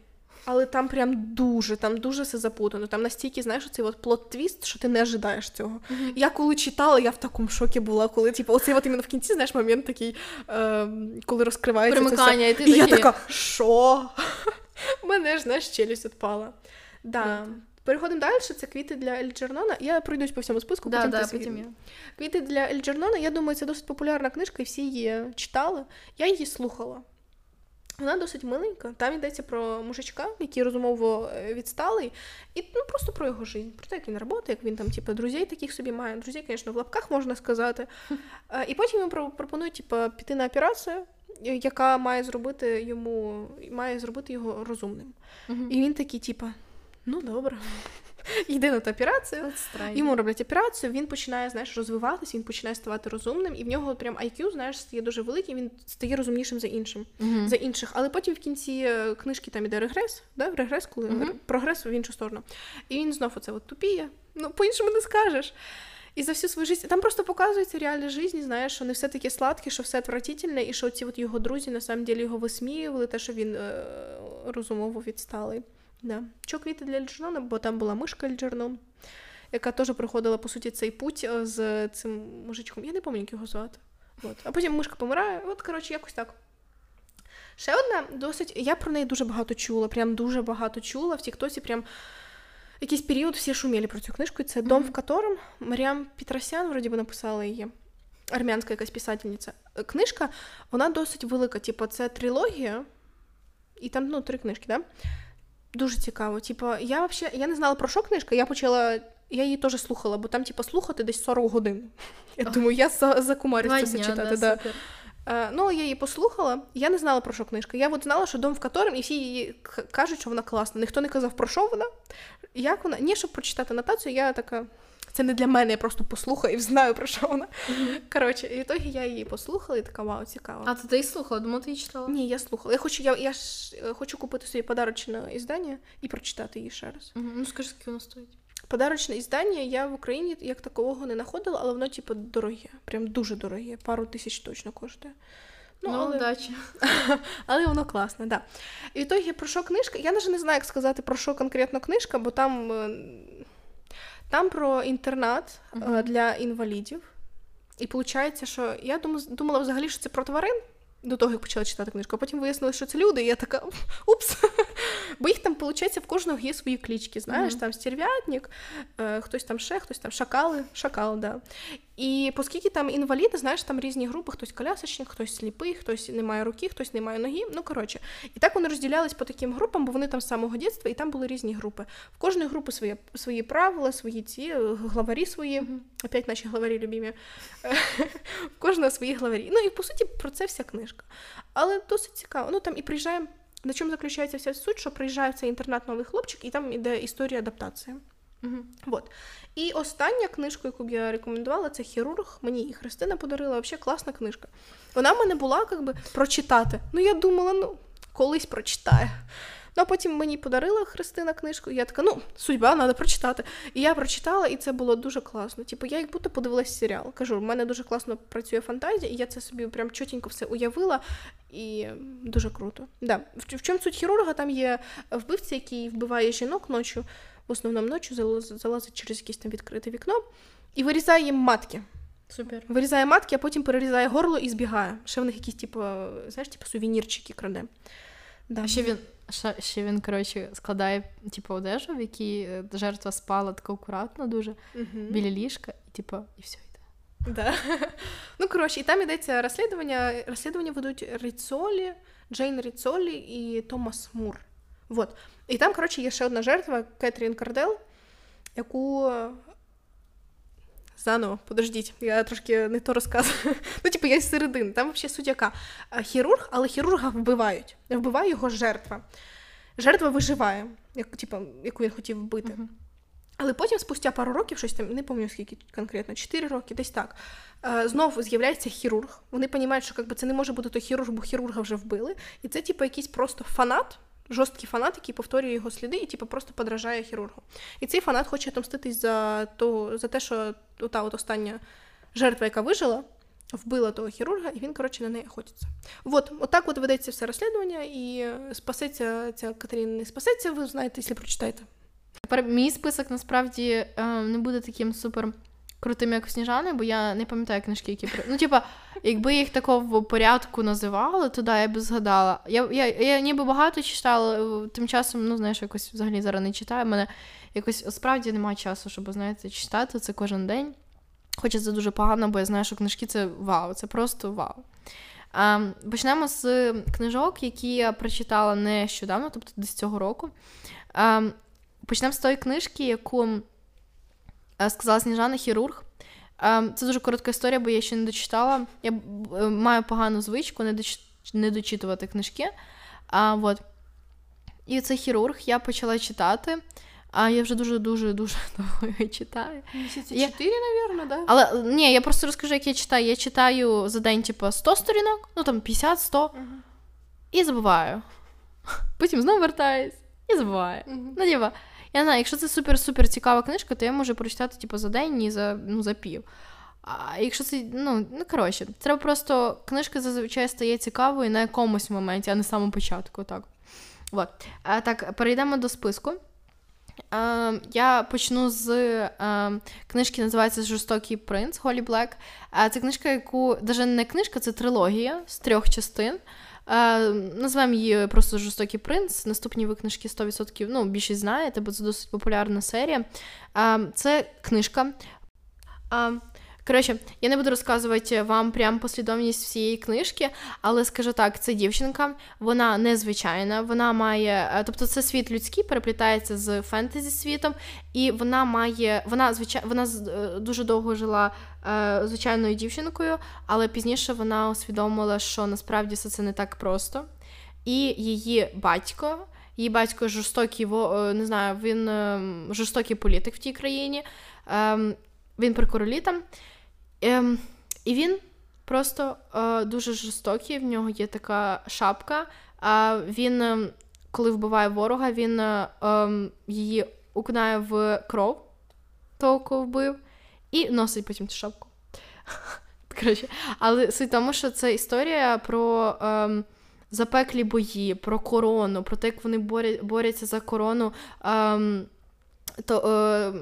Але там прям дуже, там дуже все запутано. Там настільки, знаєш, цей от plot twist, що ти не ожидаєш цього. Я коли читала, я в такому шокі була, коли, типу, оцей от именно в кінці, знаєш, момент такий, е, коли розкривається це все. Примикання, і ти І я така, що? [LAUGHS] Мене ж знаєш, челюсть відпала. Да. Переходимо далі. Це квіти для Ельджернона. Я пройдусь по всьому списку, Да, потім да, ти потім я. Квіти для Ельджернона, я думаю, це досить популярна книжка, і всі її читали. Я її слухала. Вона досить миленька. Там йдеться про мужичка, який розумово е, відсталий, і ну, просто про його життя, про те, як він працює, як він там, типу, друзей таких собі має. Друзі, звісно, в лапках можна сказати. [LAUGHS] Е, І потім йому пропонують типу, піти на операцію, е, яка має зробити йому має зробити його розумним. Мгм. І він такий, типу, ну добре. На ту операцію. Йому роблять операцію, він починає знаєш, розвиватися, він починає ставати розумним, і в нього прям IQ, знаєш, стає дуже великий, він стає розумнішим за іншим, Мгм. за інших. Але потім в кінці е, книжки там іде регрес, да? регрес, коли р- прогрес в іншу сторону. І він знов оце от тупіє. Ну, по-іншому не скажеш. І за всю свою життя там просто показується реальна життя, знаєш, що не все таке сладке, що все отвратительне, і що ці от його друзі на самом деле його висміювали, те, що він е, розумово відсталий. Да. Що квіти для Ельджернона, бо там була мишка Ельджернон, яка теж проходила, по суті, цей путь е, з цим мужичком. Я не пам'ятаю, як його звати. От. А потім мишка помирає. От, коротше, якось так. Ще одна досить. Я про неї дуже багато чула, прям дуже багато чула. В Тіктосі прям якийсь період всі шуміли про цю книжку. І це Дом, в котором Маріам Петросян, вроді би, написала її. Армянська якась писательниця. Е, Книжка, вона досить велика. Типу, це трилогія, і там ну, три книжки, да? Дуже цікаво. Типу, я вообще, я не знала про що книжка, я почала. Я її теж слухала, бо там, типу, слухати десь 40 годин. [LAUGHS] Я думаю, я за, це все читати. да, Да. Е, ну, я її послухала, я не знала про що книжка. Я от знала, що дом в котором, і всі її кажуть, що вона класна. Ніхто не казав, про що вона, як вона. Ні, щоб прочитати анотацію, я така. Це не для мене, я просто послухаю і знаю, про що вона. Коротше, і в ітогі я її послухала і така, вау, цікаво. А то ти її слухала, думала, ти її читала? Ні, я слухала. Я хочу, я, я ж е, хочу купити собі подарочне іздання і прочитати її ще раз. Ну скажи, скільки воно стоїть. Подарочне іздання я в Україні як такового не знаходила, але воно, типу, дороге. Прям дуже дороге. Пару тисяч точно коштує. Ну, але... удачі. [LAUGHS] Але воно класне, да. І в ітогі про що книжка? Я навіть не знаю, як сказати про що конкретно книжка, бо там, е, там про інтернат Мгм. для інвалідів. І виходить, що я думала взагалі, що це про тварин. До того, як почала читати книжку, а потім вияснили, що це люди, і я така [LAUGHS] упс. Бо їх там, виходить, в кожного є свої клічки. Знаєш, Мгм. там стерв'ятник, е, хтось там ще, хтось там шакали, шакал, да. І оскільки там інваліди, знаєш, там різні групи, хтось колясочник, хтось сліпий, хтось не має руки, хтось не має ноги. Ну коротше, і так вони розділялись по таким групам, бо вони там з самого дитинства, і там були різні групи. В кожної групи свої, свої правила, свої ці е, главарі свої. Мгм. Опять наші главарі любімі. [LAUGHS] В кожного свої главарі. Ну і по суті про це вся книжка. Але досить цікаво. Ну там і приїжджає. На чому заключається вся суть, що приїжджає в цей інтернат новий хлопчик, і там іде історія адаптації. Мгм. Вот. І остання книжка, яку б я рекомендувала, це хірург. Мені її Христина подарила. Взагалі класна книжка. Вона в мене була як би прочитати. Ну я думала, ну колись прочитаю. Ну а потім мені подарила Христина книжку, і я така, ну, судьба, треба прочитати. І я прочитала, і це було дуже класно. Типу, я як будто подивилась серіал. Кажу, в мене дуже класно працює фантазія, і я це собі прям чотенько все уявила, і дуже круто. Да. В, в чому суть хірурга? Там є вбивця, який вбиває жінок ночі, в основному ночі залазить через якесь там відкрите вікно і вирізає їм матки. Супер. Вирізає матки, а потім перерізає горло і збігає. Ще в них якісь, типу, знаєш, типу сувенірчики краде. Да. Ще він, ще він, коротше, складає типу, одежу, в якій е, жертва спала так акуратно дуже угу. біля ліжка, і типу, і все. Да. [LAUGHS] Ну, коротше, і там йдеться розслідування. Розслідування ведуть Ріцолі, Джейн Ріцолі і Томас Мур. Вот. І там, коротше, є ще одна жертва Кетрін Кардел, яку Заново, подождіть, я трошки не то розказую. [LAUGHS] Ну, типу, я з середини. Там взагалі суть яка. Хірург, але хірурга вбивають. Вбиває його жертва. Жертва виживає, як, типу, яку він хотів вбити. Uh-huh. Але потім, спустя пару років, щось там, не пам'ятаю скільки конкретно, 4 роки, десь так. Знову з'являється хірург. Вони розуміють, що якби, це не може бути той хірург, бо хірурга вже вбили. І це, типу, якийсь просто фанат жорсткий фанат, який повторює його сліди і типу, просто подражає хірургу. І цей фанат хоче отомститись за то, за те, що та от остання жертва, яка вижила, вбила того хірурга, і він, коротше, на неї охотиться. От, отак от ведеться все розслідування, і спасеться ця Катерина не спасеться, ви знаєте, якщо прочитаєте. Тепер Мій список насправді ем, не буде таким супер крутим, як в Сніжани, бо я не пам'ятаю книжки, які Ну, типа, якби їх такого порядку називали, то да, я б згадала. Я я, я ніби багато читала, тим часом, ну, знаєш, якось взагалі зараз не читаю. У мене якось справді немає часу, щоб, знаєте, читати це кожен день. Хоча це дуже погано, бо я знаю, що книжки це вау, це просто вау. А, Почнемо з книжок, які я прочитала нещодавно, тобто десь цього року. А, Почнемо з тої книжки, яку Е, сказала Сніжана хірург. Е, це дуже коротка історія, бо я ще не дочитала. Я е, маю погану звичку не, доч... не дочитувати книжки. А, вот. І це хірург, я почала читати. А я вже дуже-дуже дуже [LAUGHS] довго читаю. Місяці чотири, мабуть, да? Але ні, я просто розкажу, як я читаю. Я читаю за день, типу, 100 сторінок, ну там 50-100, uh-huh. і забуваю. Потім знову вертаюсь і забуваю. Uh-huh. Ну, типа, я знаю, якщо це супер-супер цікава книжка, то я можу прочитати типу, за день і за ну, за пів. А якщо це, ну, ну коротше, треба просто книжка зазвичай стає цікавою на якомусь моменті, а не самому початку. Так, От. А, так перейдемо до списку. Е, я почну з е, книжки, називається Жорстокий принц Голі Блек. Е, це книжка, яку навіть не книжка, це трилогія з трьох частин. Е, Називаємо її просто Жорстокий принц. Наступні ви книжки 100% ну, більшість знаєте, бо це досить популярна серія. Е, це книжка. Е, Коротше, я не буду розказувати вам прям послідовність всієї книжки, але скажу так, це дівчинка, вона незвичайна, вона має, е, тобто це світ людський переплітається з фентезі світом, і вона має, вона звичай, вона е, дуже довго жила е, звичайною дівчинкою, але пізніше вона усвідомила, що насправді все це не так просто. І її батько. Її батько жорстокий, не знаю, він ем, жорстокий політик в тій країні. Ем, він при королі там. Ем, І він просто е, дуже жорстокий, в нього є така шапка. А він, е, коли вбиває ворога, він е, ем, її укнає в кров, того, кого вбив, і носить потім цю шапку. [LAUGHS] Коротше, Але суть в тому, що це історія про. Ем, Запеклі бої, про корону, про те, як вони борються за корону ем, то, е,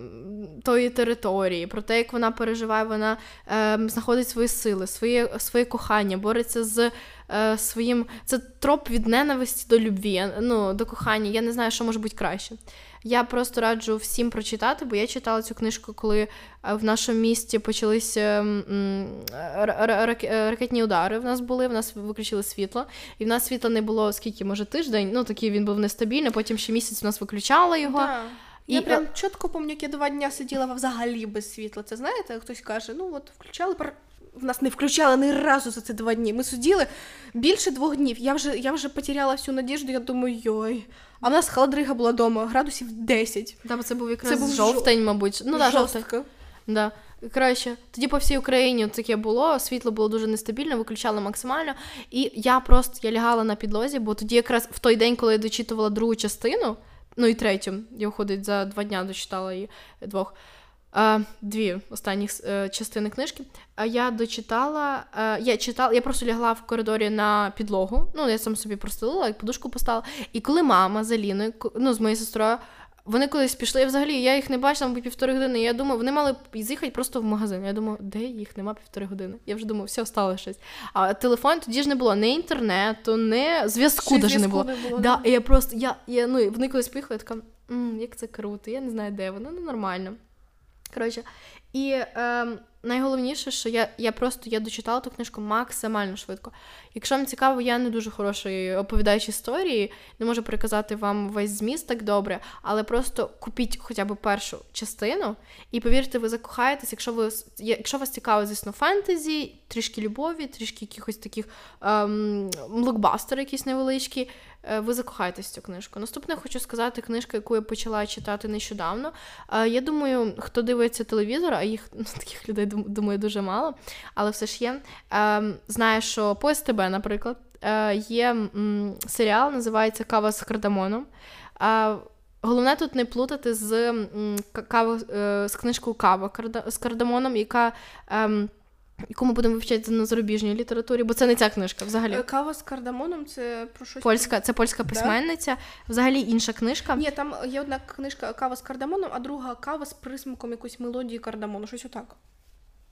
тої території, про те, як вона переживає, вона е, знаходить свої сили, своє своє кохання, бореться з е, своїм. Це троп від ненависті до любві, ну, до кохання. Я не знаю, що може бути краще. Я просто раджу всім прочитати, бо я читала цю книжку, коли е, в нашому місті почалися ракетні удари. В нас були, в нас виключили світло, і в нас світла не було скільки, може, тиждень. Ну такий він був нестабільний. Потім ще місяць у нас виключали його. Да. Я і, прям а... чітко пам'ятаю, як я два дня сиділа взагалі без світла. Це знаєте, хтось каже, ну от включали пар. В нас не включали ні разу за ці два дні. Ми сиділи більше двох днів. Я вже я вже потеряла всю надіжду, я думаю, йой. А в нас холодрига була вдома, градусів 10. Да, бо це був якраз це був жовтень, мабуть. Ну, да, жовтень. Да. Коротше, тоді по всій Україні таке було, світло було дуже нестабільне, виключали максимально. І я просто я лягала на підлозі, бо тоді якраз в той день, коли я дочитувала другу частину, ну і третю, я виходить за два дня дочитала її двох. Uh, дві останні uh, частини книжки. А я дочитала, я читала, я просто лягла в коридорі на підлогу. Ну, я сам собі простелила, як подушку поставила. І коли мама з Аліною, ну, з моєю сестрою, вони колись пішли, Я взагалі я їх не бачила мабуть, півтори години. Я думаю, вони мали з'їхати просто в магазин. Я думаю, де їх нема півтори години. Я вже думаю, все стало щось. А телефон тоді ж не було ні інтернету, ні зв'язку навіть не було. Не було да, і я просто я, я ну вони колись поїхали, я така М, як це круто, я не знаю, де воно, ну нормально. Коротше, і е, найголовніше, що я я просто я дочитала ту книжку максимально швидко. Якщо вам цікаво, я не дуже хороший оповідач історії, не можу переказати вам весь зміст так добре, але просто купіть хоча б першу частину, і повірте, ви закохаєтесь, якщо ви якщо вас цікаво, звісно, фентезі, трішки любові, трішки якихось таких ем, якісь невеличкі. Е, ви закохаєтесь в цю книжку. Наступне хочу сказати, книжка, яку я почала читати нещодавно. Е, я думаю, хто дивиться телевізор, а їх ну, таких людей думаю дуже мало, але все ж є. Ем, знає, що по СТБ, наприклад, е, є серіал, називається Кава з кардамоном. Головне тут не плутати з з книжкою Кава з кардамоном, яка. Ем, яку ми будемо вивчати на зарубіжній літературі, бо це не ця книжка взагалі. Е, Кава з кардамоном це про щось. Польська, це польська письменниця, да? взагалі інша книжка. Ні, там є одна книжка Кава з кардамоном, а друга кава з присмаком якоїсь мелодії кардамону. Щось отак.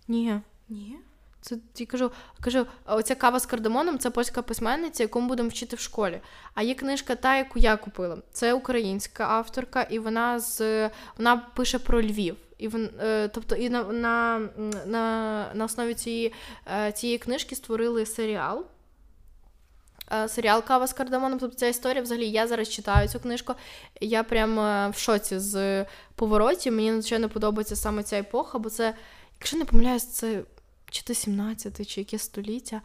Ні. Ні. Це я кажу, кажу, оця кава з кардамоном це польська письменниця, яку ми будемо вчити в школі. А є книжка, та, яку я купила. Це українська авторка, і вона з вона пише про Львів. І вон, е, тобто, і на на, на, на основі цієї е, цієї книжки створили серіал. Е, серіал Кава з кардамоном. Тобто ця історія, взагалі, я зараз читаю цю книжку. Я прям в шоці з поворотів. Мені надзвичайно подобається саме ця епоха, бо це, якщо не помиляюсь, це чи то 17 чи яке століття.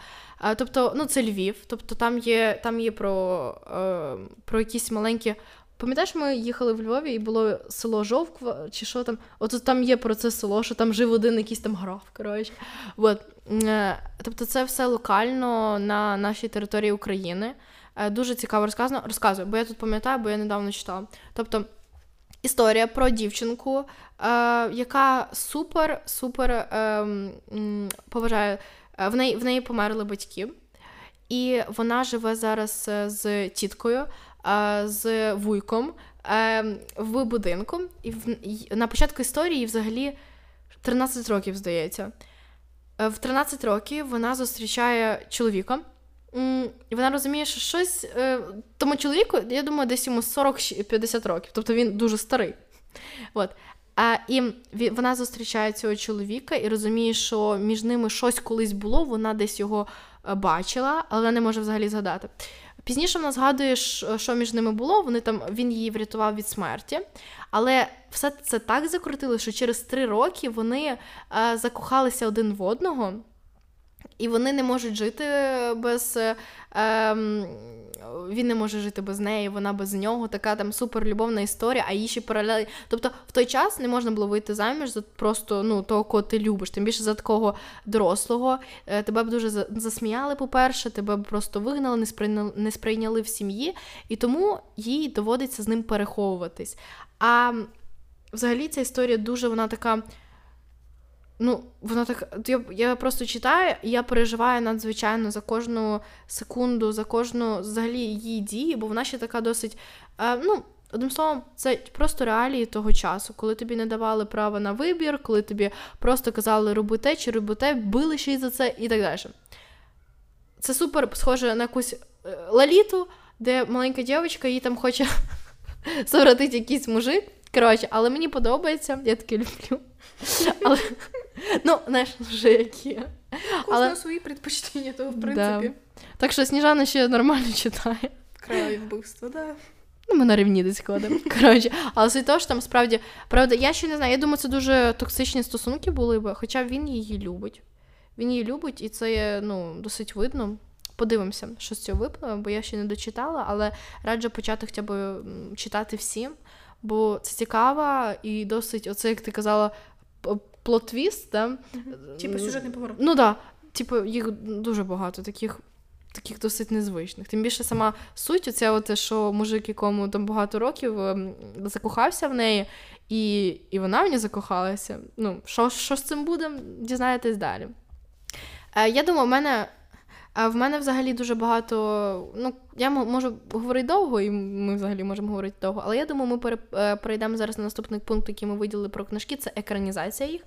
Тобто, ну це Львів, тобто там є там є про про якісь маленькі. Пам'ятаєш, ми їхали в Львові і було село Жовква, чи що там? От там є про це село, що там жив один якийсь там граф. коротше. От. Е, тобто, це все локально на нашій території України. Е, дуже цікаво розказано. Розказую, бо я тут пам'ятаю, бо я недавно читала. Тобто. Історія про дівчинку, е, яка супер-супер поважає. В неї в неї померли батьки, і вона живе зараз з тіткою, з вуйком е, в будинку. І в, на початку історії взагалі 13 років, здається. В 13 років вона зустрічає чоловіка. І вона розуміє, що щось е, тому чоловіку, я думаю, десь йому 40-50 років, тобто він дуже старий. От. А, І вона зустрічає цього чоловіка і розуміє, що між ними щось колись було, вона десь його е, бачила, але не може взагалі згадати. Пізніше вона згадує, що між ними було. Вони там він її врятував від смерті. Але все це так закрутило, що через три роки вони е, закохалися один в одного. І вони не можуть жити без. Е, він не може жити без неї, вона без нього. Така там суперлюбовна історія, а її ще паралелі. Тобто в той час не можна було вийти заміж за просто ну, того, кого ти любиш, тим більше за такого дорослого. Е, тебе б дуже засміяли, по-перше, тебе б просто вигнали, не сприйняли, не сприйняли в сім'ї, і тому їй доводиться з ним переховуватись. А взагалі ця історія дуже вона така. Ну, вона так. Я я просто читаю, і я переживаю надзвичайно за кожну секунду, за кожну взагалі її дії, бо вона ще така досить. Е, ну, Одним словом, це просто реалії того часу, коли тобі не давали права на вибір, коли тобі просто казали роби те чи роби те, били ще й за це і так далі. Це супер схоже на якусь е, лаліту, де маленька дівчинка їй там хоче [LAUGHS] совратити якийсь мужик. Коротше, але мені подобається, я таке люблю. Але, [LAUGHS] Ну, знаєш, вже які. Але... свої предпочтення, то в принципі. Да. Так що Сніжана ще нормально [LAUGHS] читає. Край вбивства, да. Ну, ми на рівні десь ходимо. [LAUGHS] Коротше, але з того, що там справді, правда, я ще не знаю, я думаю, це дуже токсичні стосунки були б, хоча він її любить. Він її любить, і це є ну, досить видно. Подивимося, що з цього випливе, бо я ще не дочитала, але раджу почати хоча б читати всім, бо це цікаво і досить, оце, як ти казала, plot twist, да? Типу сюжетний поворот. Ну так. Да. Типу, їх дуже багато таких таких досить незвичних. Тим більше сама суть, оце от, що мужик, якому там багато років ем, закохався в неї, і і вона в ній закохалася. Ну, Що що з цим буде, дізнаєтесь далі. Е, Я думаю, в мене а в мене взагалі дуже багато. Ну, я можу говорити довго, і ми взагалі можемо говорити довго, але я думаю, ми е, перейдемо зараз на наступний пункт, який ми виділили про книжки, це екранізація їх.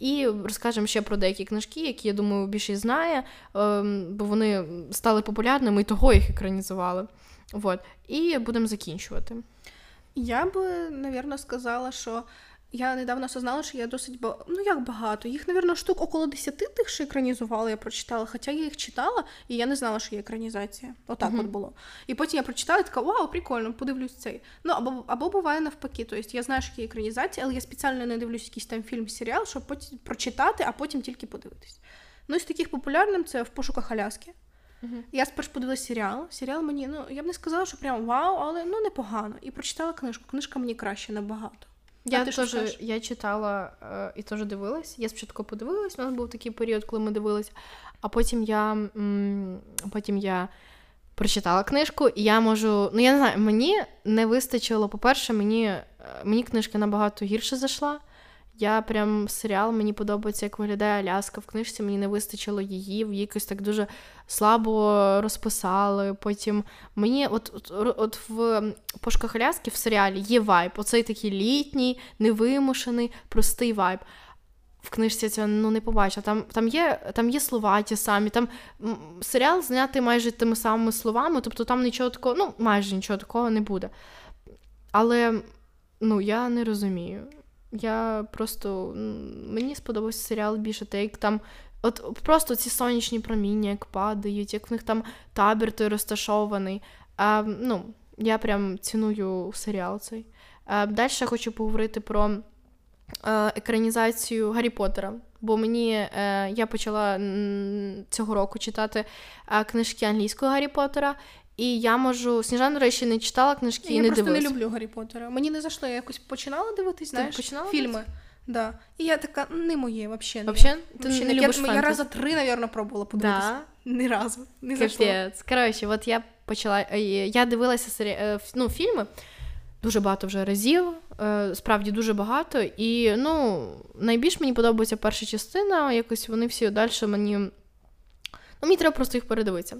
І розкажемо ще про деякі книжки, які, я думаю, більшість знає, ем, бо вони стали популярними і того їх екранізували. Вот. І будемо закінчувати. Я би, навірно, сказала, що я недавно осознала, що я досить ба... ну як багато. Їх, напевно, штук около 10 тих, що екранізували, я прочитала. Хоча я їх читала, і я не знала, що є екранізація. Отак uh-huh. от було. І потім я прочитала і така, вау, прикольно, подивлюсь цей. Ну або або буває навпаки. Тобто я знаю, що є екранізація, але я спеціально не дивлюсь якийсь там фільм, серіал, щоб потім прочитати, а потім тільки подивитись. Ну, з таких популярним це в пошуках Аляски. Uh-huh. Я спершу подивилася серіал. Серіал мені, ну я б не сказала, що прям вау, але ну непогано. І прочитала книжку. Книжка мені краще набагато. Я теж я читала е, і теж дивилась. Я спочатку подивилась, у нас був такий період, коли ми дивились, а потім я м, потім я прочитала книжку, і я можу. Ну, я не знаю, мені не вистачило, по-перше, мені е, мені книжка набагато гірше зайшла. Я прям серіал, мені подобається, як виглядає Аляска в книжці, мені не вистачило її, в якось так дуже слабо розписали. Потім мені, от от, от в пошуках Аляски в серіалі є вайб, оцей такий літній, невимушений, простий вайб. В книжці це ну не побачила. Там там, є там є слова ті самі. Там серіал знятий майже тими самими словами, тобто там нічого такого, ну майже нічого такого не буде. Але ну я не розумію. Я просто мені сподобався серіал більше те, як там. От просто ці сонячні проміння, як падають, як в них там табір той розташований. А, Ну, Я прям ціную серіал цей. А, Далі я хочу поговорити про е, екранізацію Гаррі Поттера. Бо мені е, я почала цього року читати е, книжки англійського Гаррі Поттера, і я можу. Сніжана, до речі, не читала книжки я і не дивилась. Я просто не люблю Гаррі Поттера. Мені не зайшло, я якось починала дивитись, знаєш, починала фільми. Да. І я така, не моє, взагалі. Вообще? Ти не, не любиш я, я раза три, навірно, пробувала подивитися. Да? Ні разу. Не зайшло. Коротше, от я почала. Е, я дивилася сері... Е, ну, фільми дуже багато вже разів, е, справді дуже багато. І ну, найбільш мені подобається перша частина, якось вони всі далі мені. Ну, мені треба просто їх передивитися.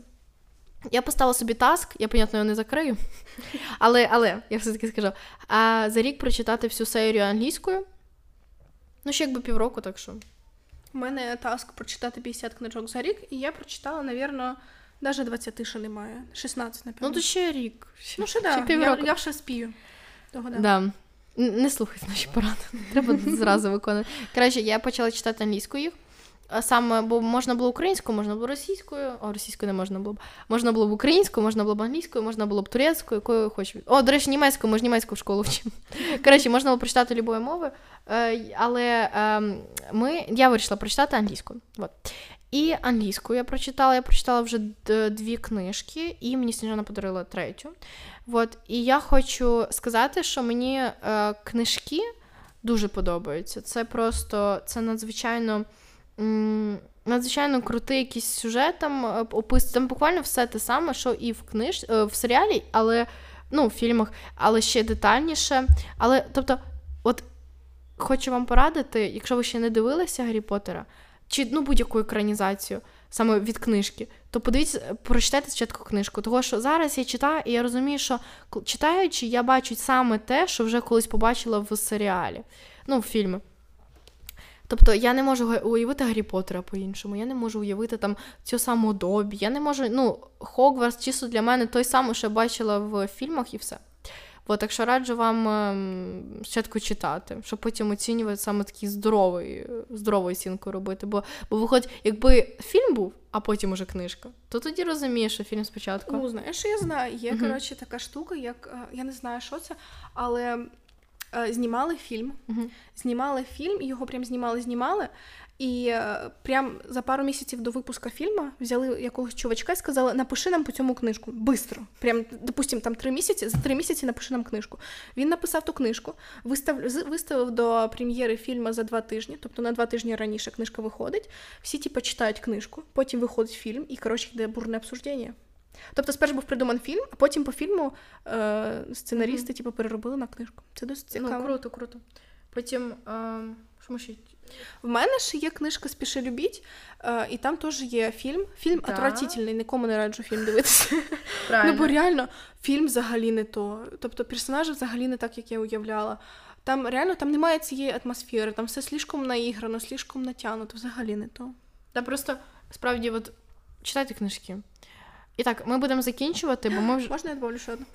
Я поставила собі таск, я, понятно, його не закрию. Але але, я все-таки скажу, а за рік прочитати всю серію англійською. Ну, ще якби півроку, так що. У мене таск прочитати 50 книжок за рік, і я прочитала, навірно, навіть 20 ще немає. 16, напевно. Ну, то ще рік. Ну, ще, да. Я, я ще спію. Того, да. да. Не слухайте наші поради. Треба [LAUGHS] зразу виконувати. Краще, я почала читати англійською їх. Саме, бо можна було українською, можна було російською, а російською не можна було б. Можна було б українською, можна було б англійською, можна було б турецькою, якою хоч. О, до речі, німецькою, ми ж німецьку в школу вчимо. [LAUGHS] Коротше, можна було прочитати любої мови. Е, але ем, ми, я вирішила прочитати англійською. Вот. І англійську я прочитала. Я прочитала вже дві книжки, і мені Сніжана подарила третю. Вот. І я хочу сказати, що мені е, книжки дуже подобаються. Це просто це надзвичайно надзвичайно крутий якийсь сюжет там е, опис. Там буквально все те саме, що і в книж е, в серіалі, але ну, в фільмах, але ще детальніше. Але тобто, от хочу вам порадити, якщо ви ще не дивилися Гаррі Поттера, чи ну, будь-яку екранізацію саме від книжки, то подивіться, прочитайте спочатку книжку. Тому що зараз я читаю, і я розумію, що читаючи, я бачу саме те, що вже колись побачила в серіалі, ну, в фільмі. Тобто я не можу уявити Гаррі Поттера по-іншому, я не можу уявити там цю саму Добі, я не можу, ну, Хогвартс чисто для мене той самий, що я бачила в фільмах і все. От, так що раджу вам ем, спочатку читати, щоб потім оцінювати саме такий здоровий, здорову оцінку робити. Бо бо виходить, якби фільм був, а потім уже книжка, то тоді розумієш, що фільм спочатку. Ну, знаєш, я знаю. Є, uh-huh. коротше, така штука, як е, я не знаю, що це, але знімали фільм. Угу. Знімали фільм, його прям знімали, знімали. І е, прям за пару місяців до випуску фільму взяли якогось чувачка і сказали, напиши нам по цьому книжку. Бистро. Прям, допустим, там три місяці, за три місяці напиши нам книжку. Він написав ту книжку, вистав, виставив до прем'єри фільму за два тижні, тобто на два тижні раніше книжка виходить. Всі типу, читають книжку, потім виходить фільм, і коротше йде бурне обсуждення. Тобто, спершу був придуманий фільм, а потім по фільму е, сценарісти типу, переробили на книжку. Це досить цікаво. Ну, круто, круто. Потім, е, що ми ще? В мене ще є книжка Спіши любіть, е, і там теж є фільм. Фільм Да. отвратительний, нікому не раджу фільм дивитися. [LAUGHS] Правильно. Ну, бо реально фільм взагалі не то. Тобто персонажі взагалі не так, як я уявляла. Там реально там немає цієї атмосфери, там все слишком наіграно, слишком натягнуто, взагалі не то. Та просто справді, от читайте книжки. І так, ми будемо закінчувати, бо ми вже. Можна я добавлю ще одну?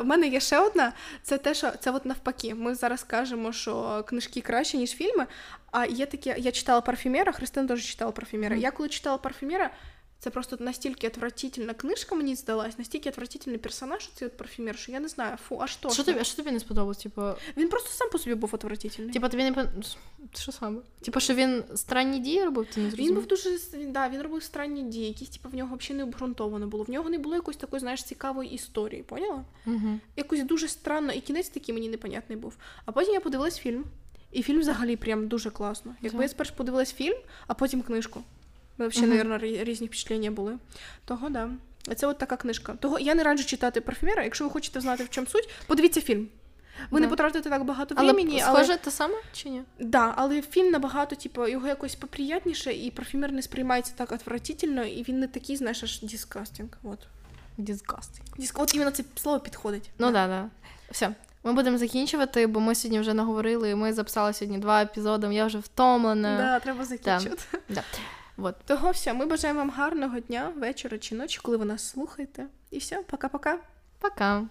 У мене є ще одна. Це те, що це от навпаки. Ми зараз кажемо, що книжки краще, ніж фільми. А є таке, я читала парфюмера, Христина теж читала парфюмера. Я коли читала парфюмера, це просто настільки отвратительна книжка мені здалась, настільки отвратительний персонаж, цей от парфюмер, що я не знаю, фу, а що? Що тобі, що тобі не сподобалось? Типу, Він просто сам по собі був отвратительний. типу тобі не Що саме? Типу, що він странні дії робив, ти не Він був дуже да, він робив странні дії, якісь типу, в нього взагалі не обґрунтовано було. В нього не було якоїсь такої, знаєш, цікавої історії, поняла? Угу. якось дуже странно, і кінець такий мені непонятний був. А потім я подивилась фільм, і фільм взагалі прям дуже класно. Якби Так. я спершу подивилась фільм, а потім книжку. Ми взагалі, Мгм. мабуть, різні впечатлення були. Того да. Це от така книжка. Того я не раджу читати парфюмера. Якщо ви хочете знати, в чому суть, подивіться фільм. Ви не Да. потратите так багато Але времени, але, схоже те саме чи ні? да, але фільм набагато, типу, його якось поприятніше, і парфюмер не сприймається так отвратительно, і він не такий, знаєш, аж дискастинг. От. Disgusting. Диск... От іменно це слово підходить. Ну да, да. Все. Ми будемо закінчувати, бо ми сьогодні вже наговорили. Ми записали сьогодні два епізоди. Я вже втомлена. Да, треба закінчувати. Да. Вот. Того все, ми бажаємо вам гарного дня, вечора чи ночі, коли ви нас слухаєте. І все, пока-пока. Пока.